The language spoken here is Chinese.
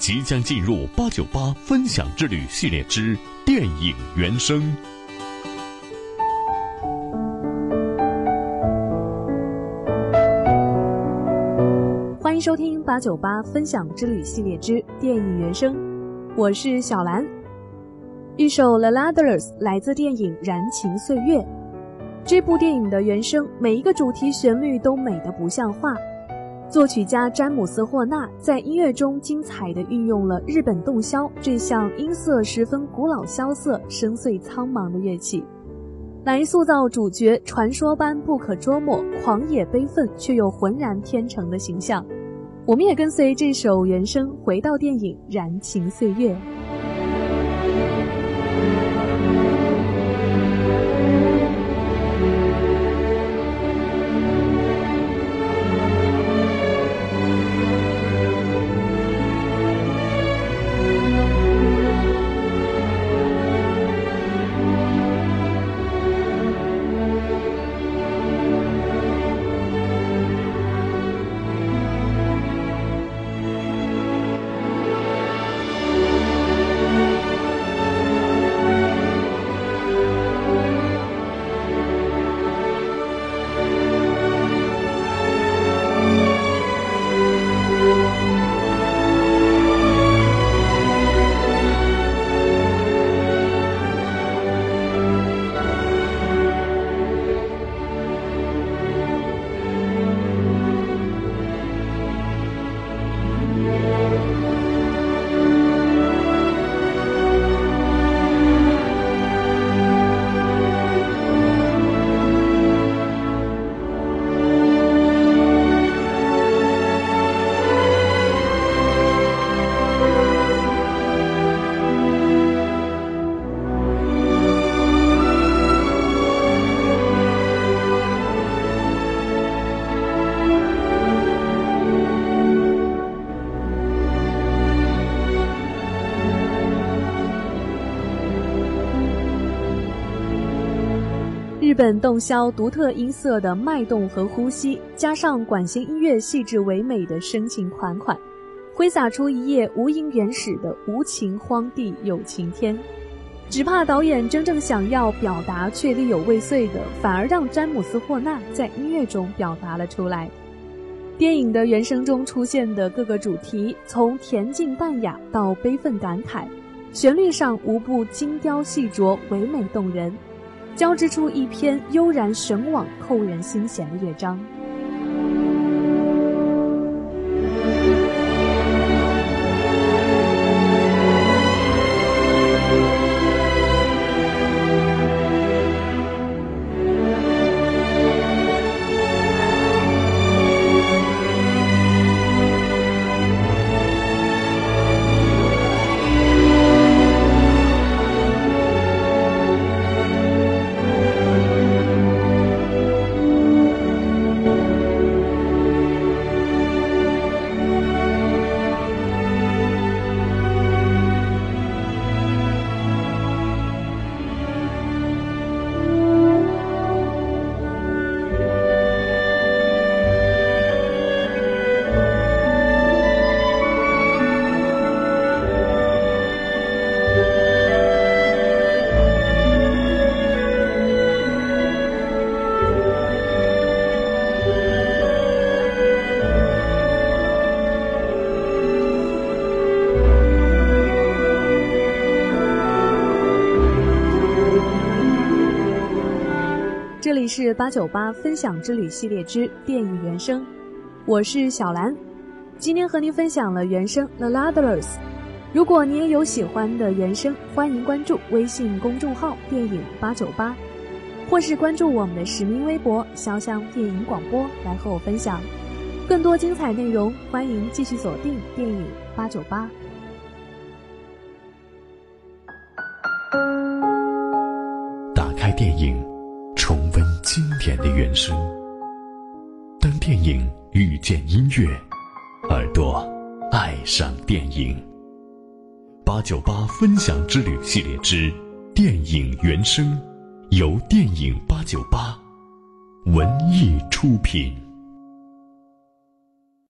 即将进入八九八分享之旅系列之电影原声。欢迎收听八九八分享之旅系列之电影原声，我是小兰。一首《The Ladlers》来自电影《燃情岁月》。这部电影的原声每一个主题旋律都美得不像话。作曲家詹姆斯·霍纳在音乐中精彩地运用了日本洞箫这项音色十分古老、萧瑟、深邃、苍茫的乐器，来塑造主角传说般不可捉摸、狂野悲愤却又浑然天成的形象。我们也跟随这首原声回到电影《燃情岁月》。日本洞箫独特音色的脉动和呼吸，加上管弦音乐细致唯美的深情款款，挥洒出一页无垠原始的无情荒地有情天。只怕导演真正想要表达却力有未遂的，反而让詹姆斯·霍纳在音乐中表达了出来。电影的原声中出现的各个主题，从恬静淡雅到悲愤感慨，旋律上无不精雕细琢，唯美动人。交织出一篇悠然神往、扣人心弦的乐章。这里是八九八分享之旅系列之电影原声，我是小兰。今天和您分享了原声《The Ladlers》。如果你也有喜欢的原声，欢迎关注微信公众号“电影八九八”，或是关注我们的实名微博“潇湘电影广播”来和我分享。更多精彩内容，欢迎继续锁定电影八九八。打开电影，重温经典的原声。当电影遇见音乐，耳朵爱上电影。八九八分享之旅系列之电影原声，由电影八九八文艺出品。